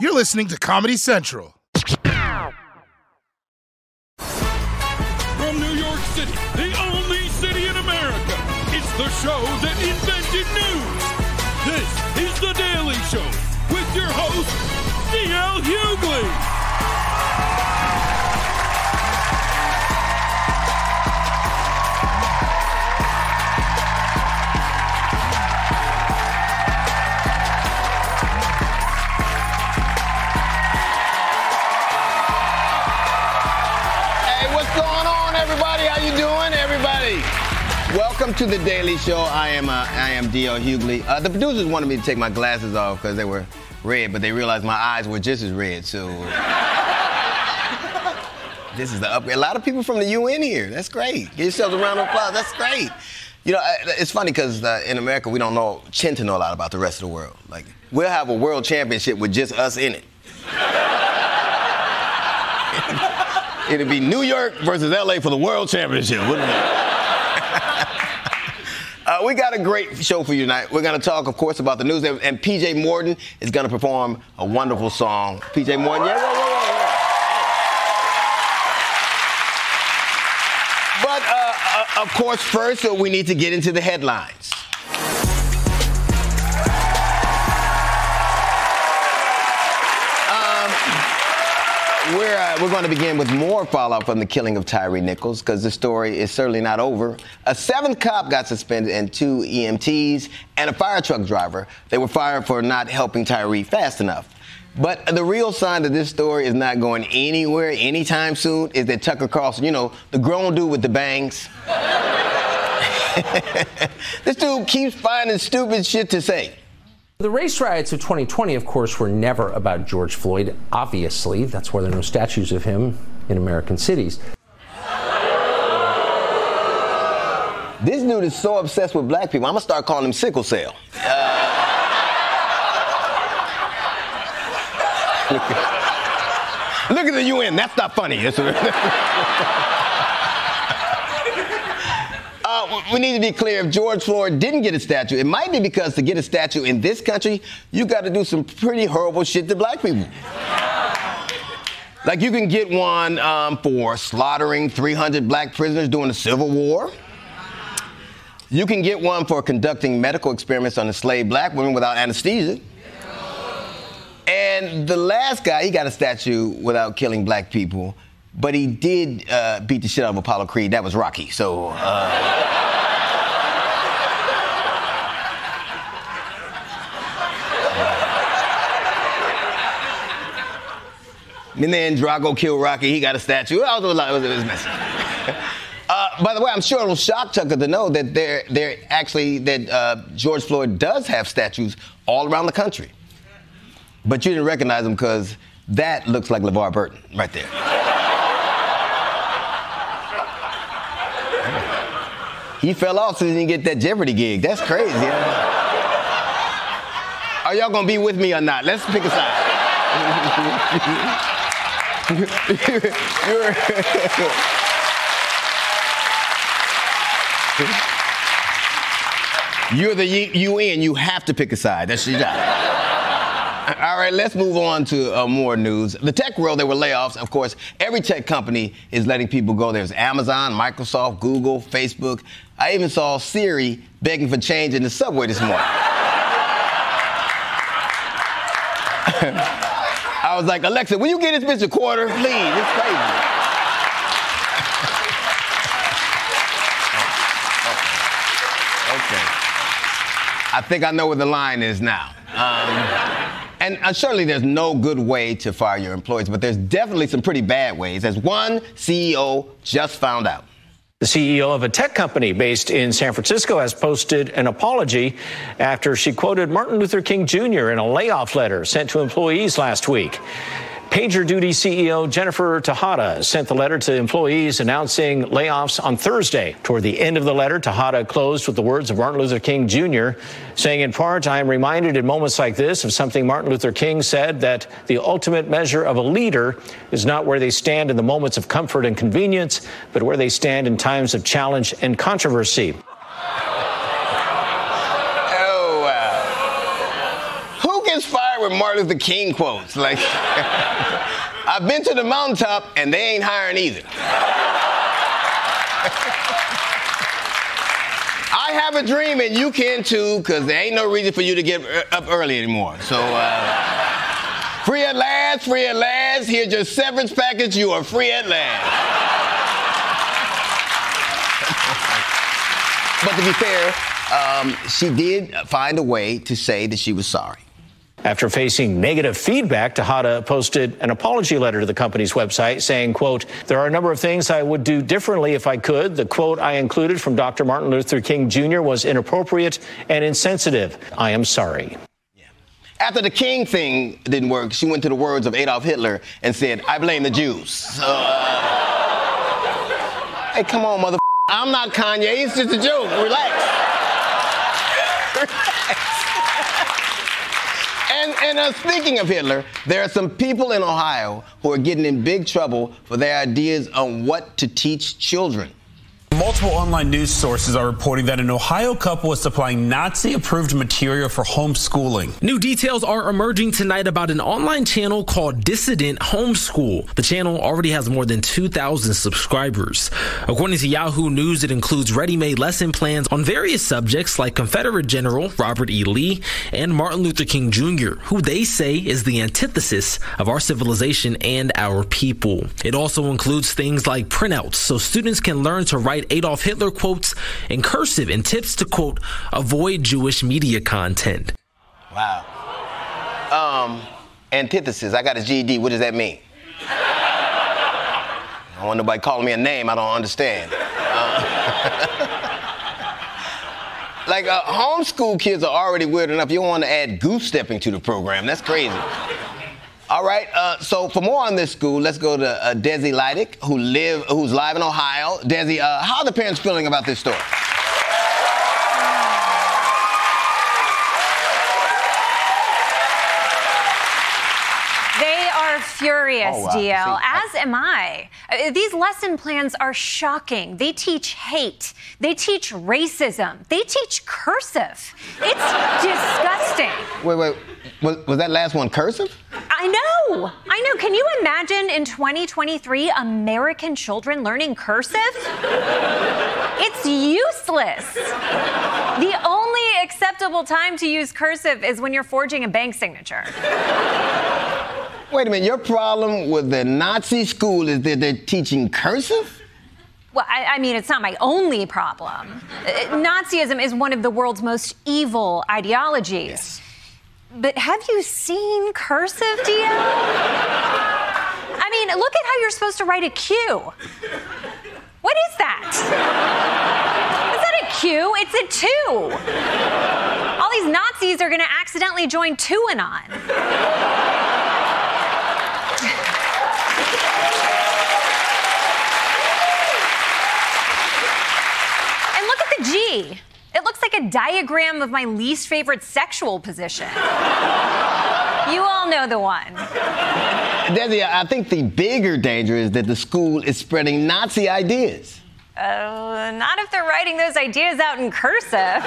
You're listening to Comedy Central. From New York City, the only city in America, it's the show that invented news. This is The Daily Show with your host, D.L. Hughley. Going on, everybody? How you doing, everybody? Welcome to the Daily Show. I am uh, I am D.L. Hughley. Uh, the producers wanted me to take my glasses off because they were red, but they realized my eyes were just as red. So this is the upgrade. A lot of people from the UN here. That's great. Give yourselves a round of applause. That's great. You know, it's funny because uh, in America we don't know tend to know a lot about the rest of the world. Like we'll have a world championship with just us in it. It'd be New York versus LA for the world championship, wouldn't it? Uh, we got a great show for you tonight. We're going to talk, of course, about the news, and, PJ Morton is going to perform a wonderful song. PJ Morton, yeah. But, uh, uh, of course, first, uh, we need to get into the headlines. We're, uh, we're going to begin with more fallout from the killing of Tyre Nichols because the story is certainly not over. A seventh cop got suspended and two EMTs and a fire truck driver. They were fired for not helping Tyre fast enough. But the real sign that this story is not going anywhere anytime soon is that Tucker Carlson, you know, the grown dude with the bangs. this dude keeps finding stupid shit to say. The race riots of 2020, of course, were never about George Floyd. Obviously, that's why there are no statues of him in American cities. This dude is so obsessed with black people, I'm gonna start calling him sickle cell. Uh, look at the UN. That's not funny. It's Uh, we need to be clear. If George Floyd didn't get a statue, it might be because to get a statue in this country, you got to do some pretty horrible shit to black people. Like you can get one um, for slaughtering 300 black prisoners during the Civil War. You can get one for conducting medical experiments on enslaved black women without anesthesia. And the last guy, he got a statue without killing black people, but he did uh, beat the shit out of Apollo Creed. That was Rocky. So. Uh, And then Drago killed Rocky. He got a statue. It was, it was messy. Uh, by the way, I'm sure it'll shock Tucker to know that they're, they're actually that uh, George Floyd does have statues all around the country. But you didn't recognize him because that looks like LeVar Burton right there. He fell off so he didn't get that Jeopardy gig. That's crazy. Are y'all gonna be with me or not? Let's pick a side. You're the UN. You have to pick a side. That's your job. All right, let's move on to uh, more news. The tech world, there were layoffs. Of course, every tech company is letting people go. There's Amazon, Microsoft, Google, Facebook. I even saw Siri begging for change in the subway this morning. I was like, Alexa, will you get this bitch a quarter, please? It's crazy. Okay. I think I know where the line is now. Um, and uh, surely there's no good way to fire your employees, but there's definitely some pretty bad ways, as one CEO just found out. The CEO of a tech company based in San Francisco has posted an apology after she quoted Martin Luther King Jr. in a layoff letter sent to employees last week. PagerDuty CEO Jennifer Tejada sent the letter to employees announcing layoffs on Thursday. Toward the end of the letter, Tejada closed with the words of Martin Luther King Jr., saying in part, I am reminded in moments like this of something Martin Luther King said that the ultimate measure of a leader is not where they stand in the moments of comfort and convenience, but where they stand in times of challenge and controversy. With Martin Luther King quotes. Like, I've been to the mountaintop and they ain't hiring either. I have a dream and you can too, because there ain't no reason for you to get up early anymore. So, uh, free at last, free at last. Here's your severance package. You are free at last. but to be fair, um, she did find a way to say that she was sorry. After facing negative feedback, Tejada posted an apology letter to the company's website saying, quote, there are a number of things I would do differently if I could. The quote I included from Dr. Martin Luther King Jr. was inappropriate and insensitive. I am sorry. After the King thing didn't work, she went to the words of Adolf Hitler and said, I blame the Jews. Uh, hey, come on, mother. I'm not Kanye. It's just a joke. Relax. And, uh, speaking of Hitler, there are some people in Ohio who are getting in big trouble for their ideas on what to teach children. Multiple online news sources are reporting that an Ohio couple is supplying Nazi approved material for homeschooling. New details are emerging tonight about an online channel called Dissident Homeschool. The channel already has more than 2,000 subscribers. According to Yahoo News, it includes ready made lesson plans on various subjects like Confederate General Robert E. Lee and Martin Luther King Jr., who they say is the antithesis of our civilization and our people. It also includes things like printouts so students can learn to write Adolf Hitler quotes in cursive and tips to quote, avoid Jewish media content. Wow. Um, antithesis. I got a GED. What does that mean? I don't want nobody calling me a name I don't understand. Uh, like uh, homeschool kids are already weird enough. You don't want to add goose stepping to the program. That's crazy. All right. Uh, so for more on this school, let's go to uh, Desi Lydic, who live, who's live in Ohio. Desi, uh, how are the parents feeling about this story? They are furious, oh, wow. DL, as am I. Uh, these lesson plans are shocking. They teach hate, they teach racism, they teach cursive. It's disgusting. Wait, wait. Was, was that last one cursive? I know. I know. Can you imagine in 2023 American children learning cursive? It's useless. The only acceptable time to use cursive is when you're forging a bank signature. Wait a minute, your problem with the Nazi school is that they're teaching cursive? Well, I, I, mean, it's not my only problem. Uh, Nazism is one of the world's most evil ideologies. Yes. But have you seen cursive, Dio? I mean, look at how you're supposed to write a Q. What is that? Is that a Q? It's a two. All these Nazis are to accidentally join TueAnon. and look at the G. It looks like a diagram of my least favorite sexual position. you all know the one. Desi, I think the bigger danger is that the school is spreading Nazi ideas. Uh, not if they're writing those ideas out in cursive.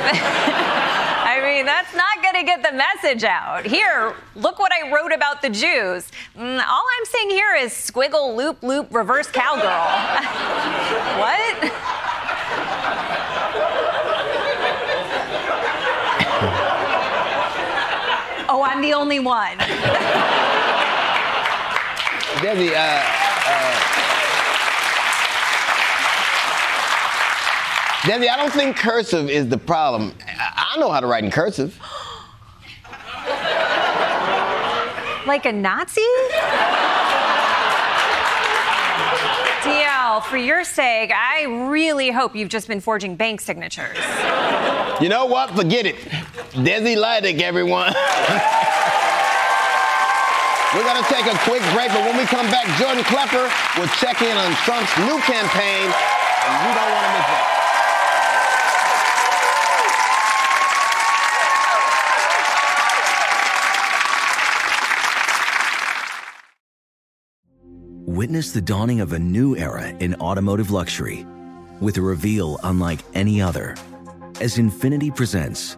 I mean, that's not going to get the message out. Here, look what I wrote about the Jews. Mm, all I'm saying here is squiggle, loop, loop, reverse cowgirl. what? Oh, I'm the only one. Debbie, uh, uh, Desi, I don't think cursive is the problem. I, I know how to write in cursive. Like a Nazi? DL, for your sake, I really hope you've just been forging bank signatures. You know what? Forget it. Desi Lydic, everyone. We're going to take a quick break, but when we come back, Jordan Klepper will check in on Trump's new campaign, and you don't want to miss that. Witness the dawning of a new era in automotive luxury with a reveal unlike any other as Infiniti presents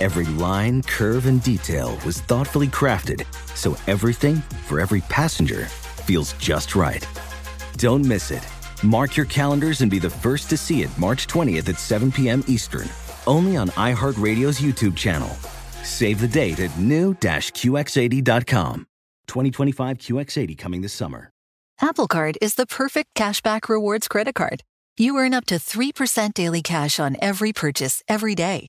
Every line, curve, and detail was thoughtfully crafted so everything for every passenger feels just right. Don't miss it. Mark your calendars and be the first to see it March 20th at 7 p.m. Eastern, only on iHeartRadio's YouTube channel. Save the date at new-QX80.com. 2025 QX80 coming this summer. Apple Card is the perfect cashback rewards credit card. You earn up to 3% daily cash on every purchase every day.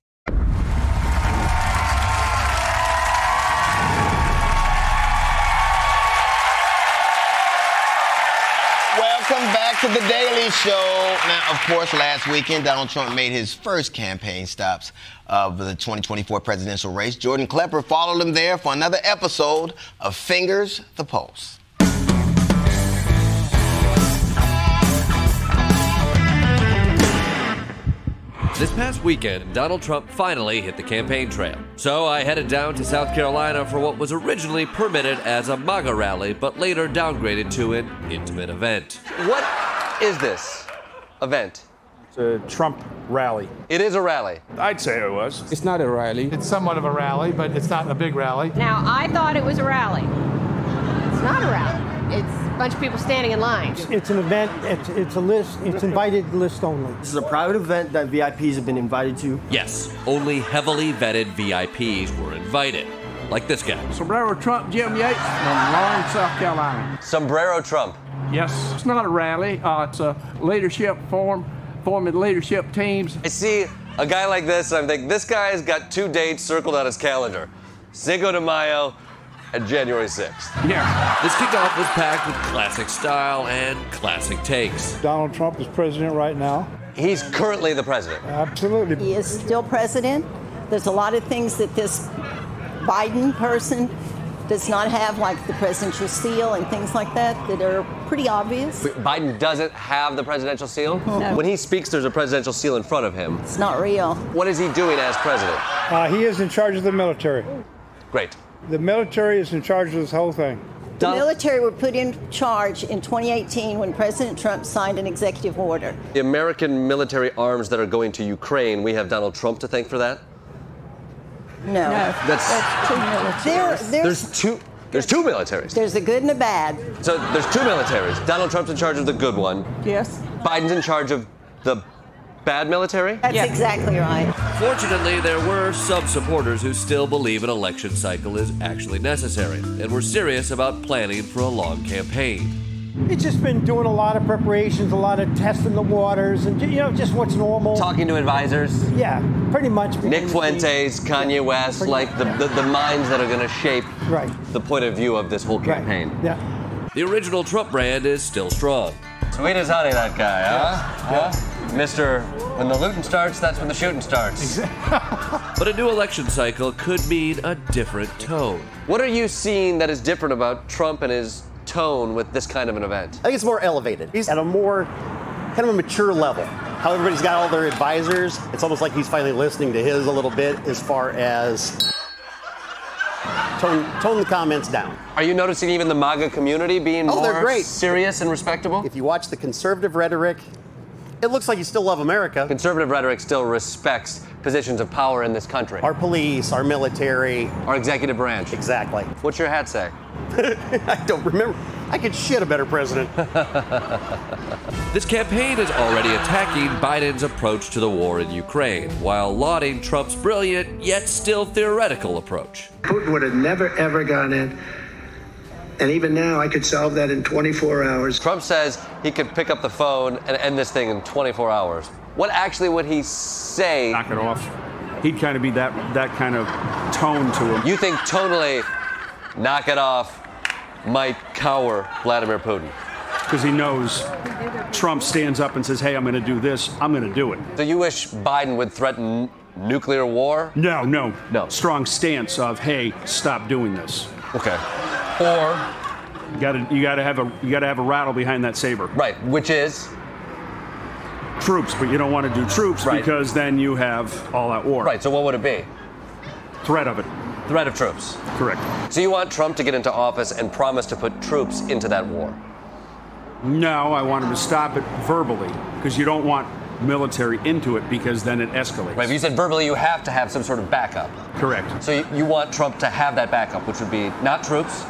To the Daily Show. Now, of course, last weekend, Donald Trump made his first campaign stops of the 2024 presidential race. Jordan Klepper followed him there for another episode of Fingers the Pulse. This past weekend, Donald Trump finally hit the campaign trail. So I headed down to South Carolina for what was originally permitted as a MAGA rally, but later downgraded to an intimate event. What is this event? It's a Trump rally. It is a rally. I'd say it was. It's not a rally. It's somewhat of a rally, but it's not a big rally. Now, I thought it was a rally. It's not a rally. It's a bunch of people standing in line. It's an event. It's, it's a list. It's invited list only. This is a private event that VIPs have been invited to. Yes, only heavily vetted VIPs were invited. Like this guy. Sombrero Trump, Jim Yates from Lawrence, South Carolina. Sombrero Trump. Yes, it's not a rally. Uh, it's a leadership forum, forming leadership teams. I see a guy like this, and I'm thinking, this guy's got two dates circled on his calendar Cinco de Mayo and January 6th. Yeah. This kickoff was packed with classic style and classic takes. Donald Trump is president right now. He's currently the president. Absolutely. He is still president. There's a lot of things that this Biden person does not have, like the presidential seal and things like that, that are pretty obvious. Biden doesn't have the presidential seal? No. When he speaks, there's a presidential seal in front of him. It's not real. What is he doing as president? Uh, he is in charge of the military. Great. The military is in charge of this whole thing. The military were put in charge in 2018 when President Trump signed an executive order. The American military arms that are going to Ukraine, we have Donald Trump to thank for that? No. That's, two militaries. There, there's, there's two. There's two militaries. there's a good and a bad. So there's two militaries. Donald Trump's in charge of the good one. Yes. Biden's in charge of the bad military. That's exactly right. Fortunately, there were some supporters who still believe an election cycle is actually necessary and were serious about planning for a long campaign. It's just been doing a lot of preparations, a lot of testing the waters, and you know, just what's normal. Talking to advisors. Yeah, pretty much. Nick Fuentes, Kanye West, like the, the, the minds that are going to shape right. the point of view of this whole campaign. Yeah. The original Trump brand is still strong. Sweet as honey, that guy, huh? huh? Mr. When the looting starts, that's when the shooting starts. But a new election cycle could mean a different tone. What are you seeing that is different about Trump and his tone with this kind of an event? I think it's more elevated. He's at a more kind of a mature level. How everybody's got all their advisors. It's almost like he's finally listening to his a little bit as far as tone, tone the comments down. Are you noticing even the MAGA community being Oh, more they're great. serious and respectable? If you watch the conservative rhetoric, it looks like you still love America. Conservative rhetoric still respects positions of power in this country. Our police, our military, our executive branch. Exactly. What's your hat say? I don't remember. I could shit a better president. This campaign is already attacking Biden's approach to the war in Ukraine, while lauding Trump's brilliant yet still theoretical approach. Putin would have never, ever gone in. And even now, I could solve that in 24 hours. Trump says he could pick up the phone and end this thing in 24 hours. What actually would he say? Knock it off. He'd kind of be that that kind of tone to him. You think tonally, knock it off, might cower Vladimir Putin? Because he knows Trump stands up and says, "Hey, I'm going to do this. I'm going to do it." Do you wish Biden would threaten nuclear war? No, no, no. Strong stance of, "Hey, stop doing this." Okay. Or you got to you got to have a you got to have a rattle behind that saber. Right, which is troops, but you don't want to do troops because then you have all out war. Right. So what would it be? Threat of it. Threat of troops. Correct. So you want Trump to get into office and promise to put troops into that war? No, I want him to stop it verbally because you don't want military into it because then it escalates. Right. But you said verbally you have to have some sort of backup. Correct. So you, you want Trump to have that backup, which would be not troops.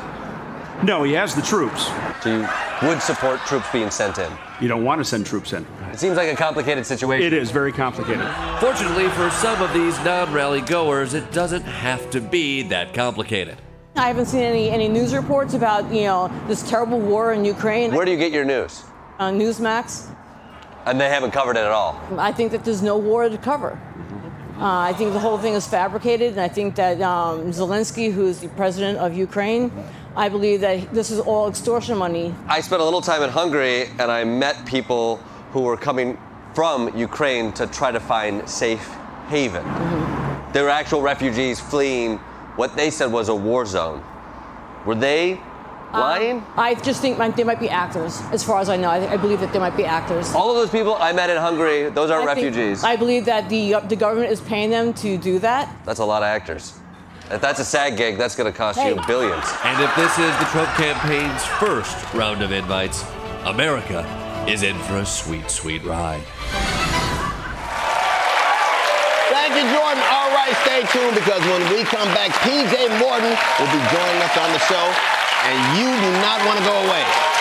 No, he has the troops. So you would support troops being sent in. You don't want to send troops in. It seems like a complicated situation. It is very complicated. Fortunately for some of these non rally goers, it doesn't have to be that complicated. I haven't seen any, any news reports about, you know, this terrible war in Ukraine. Where do you get your news? On Newsmax. And they haven't covered it at all. I think that there's no war to cover. Uh, I think the whole thing is fabricated, and I think that um, Zelensky, who's the president of Ukraine, I believe that this is all extortion money. I spent a little time in Hungary and I met people who were coming from Ukraine to try to find safe haven. Mm-hmm. They were actual refugees fleeing what they said was a war zone. Were they lying? Um, I just think they might be actors, as far as I know. I, I believe that they might be actors. All of those people I met in Hungary, those are I refugees. I believe that the the government is paying them to do that. That's a lot of actors. If that's a SAG gig, that's going to cost you billions. And if this is the Trump campaign's first round of invites, America is in for a sweet, sweet ride. Thank you, Jordan. All right, stay tuned because when we come back, PJ Morton will be joining us on the show, and you do not want to go away.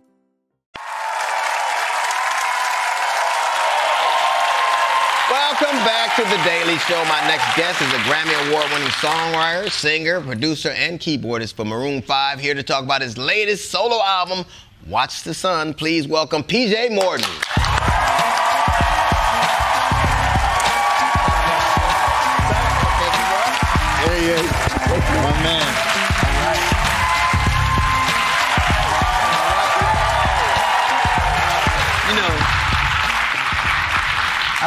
To The Daily Show. My next guest is a Grammy Award winning songwriter, singer, producer, and keyboardist for Maroon 5, here to talk about his latest solo album, Watch the Sun. Please welcome PJ Morton. There he is. My man.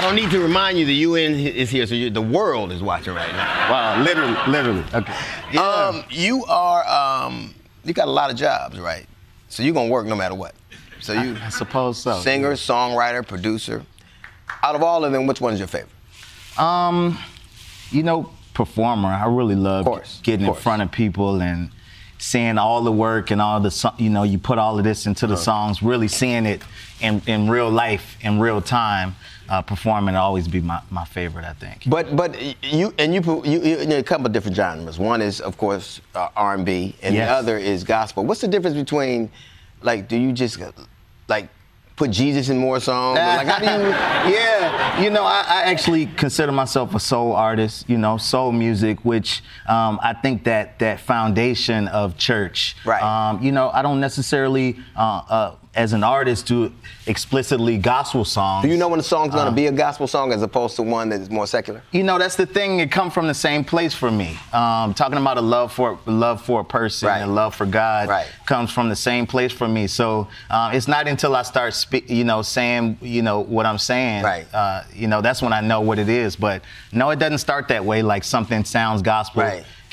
Don't need to remind you the UN is here, so you, the world is watching right now. Wow, literally, literally. Okay. Um, you are, um, you got a lot of jobs, right? So you're gonna work no matter what. So you, I suppose so. singer, songwriter, producer. Out of all of them, which one's your favorite? Um, you know, performer. I really love course, getting in front of people and seeing all the work and all the so- you know you put all of this into the Uh-huh. songs. Really seeing it in in real life in real time. Uh, performing always be my, my favorite. I think. But but you and you put- you, you in a couple of different genres. One is of course uh, R&B, and the other is gospel. What's the difference between, like, do you just like put Jesus in more songs? Like, how do you? yeah, you know, I, I actually consider myself a soul artist. You know, soul music, which um, I think that that foundation of church. Right. Um, you know, I don't necessarily, uh, uh, as an artist, do explicitly gospel songs. Do you know when a song's gonna Uh, be a gospel song as opposed to one that is more secular? You know, that's the thing. It come from the same place for me. Um, talking about a love for love for a person and love for God comes from the same place for me. So uh, it's not until I start, spe- you know, saying, you know, what I'm saying, right. uh, you know, that's when I know what it is. But no, it doesn't start that way. Like something sounds gospel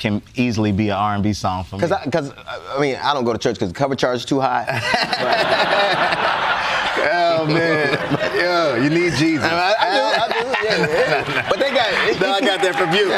can easily be an R&B song for me. Because I, cause, I mean, I don't go to church because the cover charge is too high. oh man, yeah, you need Jesus. I, I do, I do, yeah, yeah. But they got. No, I got that from you.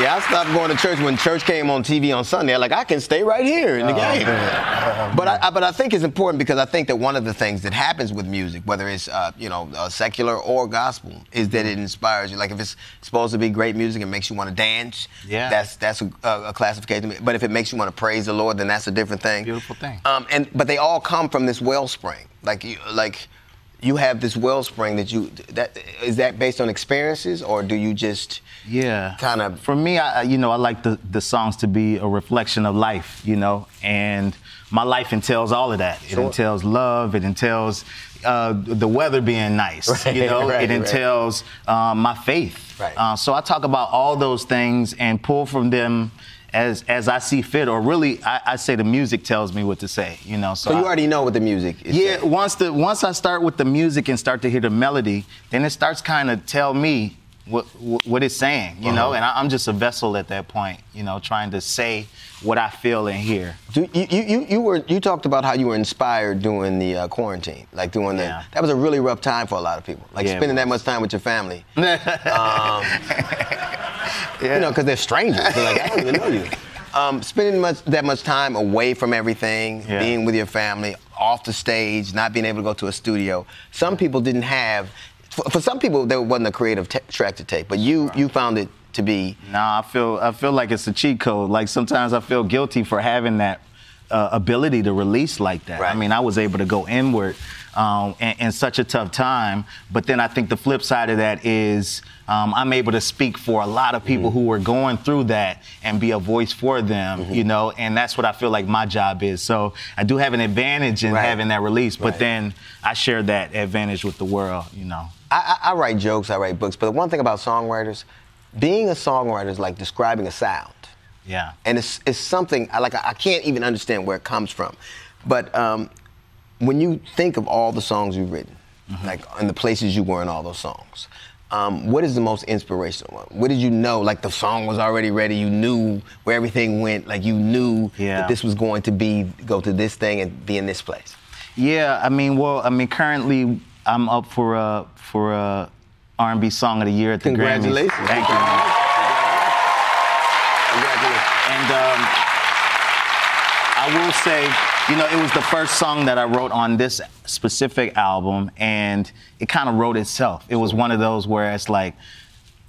Yeah, I stopped going to church when church came on TV on Sunday. I'm like, I can stay right here in the Oh, game. but I, I- but I think it's important because I think that one of the things that happens with music, whether it's uh, you know uh, secular or gospel, is that it inspires you. Like if it's supposed to be great music it makes you want to dance, Yeah. that's that's a, a classification. But if it makes you want to praise the Lord, then that's a different thing. Beautiful thing. Um, and but they all come from this wellspring. Like you, like you have this wellspring that you that is that based on experiences or do you just yeah kind of for me I, you know i like the, the songs to be a reflection of life you know and my life entails all of that it entails love it entails uh, the weather being nice Right, you know right, it right. entails um, my faith Right. uh, so i talk about all those things and pull from them as as i see fit or really i, I say the music tells me what to say you know so, So you I- already know what the music is. yeah, once the once I start with the music and start to hear the melody, then it starts kind of tell me what what, it's saying, you know. Uh-huh. And I, I'm just a vessel at that point, you know, trying to say what I feel and hear. Do, you, you, you, you were you talked about how you were inspired during the uh, quarantine, like doing the. That was a really rough time for a lot of people, like Yeah, spending that much time with your family. um, You know, because they're strangers. They're like, I don't even know you. Um, spending much, that much time away from everything, Yeah. being with your family, off the stage, not being able to go to a studio. Some people didn't have. For, for some people, there wasn't a creative t- track to take, but you you found it to be. Nah, I feel I feel like it's a cheat code. Like sometimes I feel guilty for having that uh, ability to release like that. I mean, I was able to go inward um, in, in such a tough time. But then I think the flip side of that is um, I'm able to speak for a lot of people who are going through that and be a voice for them. You know, and that's what I feel like my job is. So I do have an advantage in Right. having that release, but Right. then I share that advantage with the world. You know. I, I, I write jokes, I write books, but the one thing about songwriters, being a songwriter is like describing a sound. Yeah. And it's, it's something, I, like, I can't even understand where it comes from. But um, when you think of all the songs you've written, Mm-hmm. like, and the places you were in all those songs, um, what is the most inspirational one? What did you know? Like, the song was already ready, you knew where everything went, like, you knew Yeah. that this was going to be, go to this thing and be in this place. Yeah, I mean, well, I mean, currently I'm up for a for a R&B Song of the Year at the Congratulations. Grammys. Thank you. Man. And um, I will say, you know, it was the first song that I wrote on this specific album, and it kind of wrote itself. It was one of those where it's like,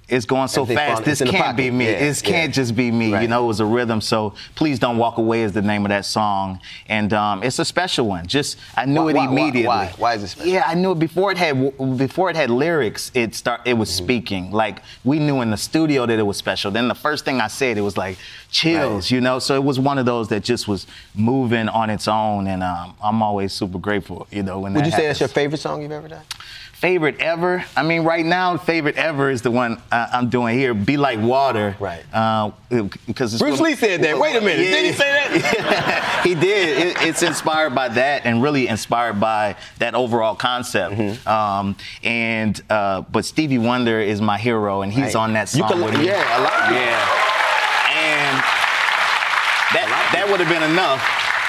it's going so fast. This it's in the can't be me. Yeah, This can't yeah. just be me. You know, it was a rhythm. So please don't walk away is the name of that song, and um, it's a special one. Just I knew Why- it why- immediately. why? Why is it special? Yeah, I knew it before it had before it had lyrics. It start it was Mm-hmm. speaking. Like we knew in the studio that it was special. Then the first thing I said, it was like chills. You know, so it was one of those that just was moving on its own, and um, I'm always super grateful. You know, when Would you say happens. that's your favorite song you've ever done? Favorite ever? I mean, right now, favorite ever is the one uh, I'm doing here. Be like water. Right. Uh, because Bruce Lee said that. Wait a minute. Did he say that? he did. It, it's inspired by that, and really inspired by that overall concept. Mm-hmm. Um, and uh, but Stevie Wonder is my hero, and he's Right. on that song can- with me. yeah, I like it. Yeah. And that that would have been enough.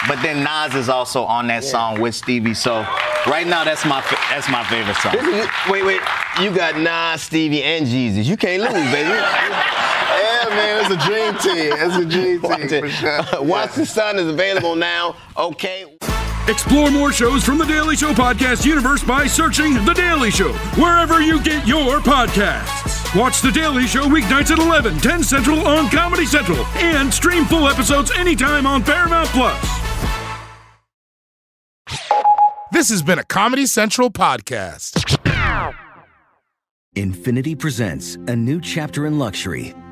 But then Nas is also on that song with Stevie. So right now, that's my that's my favorite song. This is, wait, wait. You got Nas, Stevie, and Jesus. You can't lose, baby. yeah, man, it's a dream team. It's a dream team for sure. Watch the Sun is available now. Okay. Explore more shows from the Daily Show podcast universe by searching The Daily Show wherever you get your podcasts. Watch The Daily Show weeknights at 11, 10 Central on Comedy Central, and stream full episodes anytime on Paramount Plus. This has been a Comedy Central podcast. Infiniti presents a new chapter in luxury,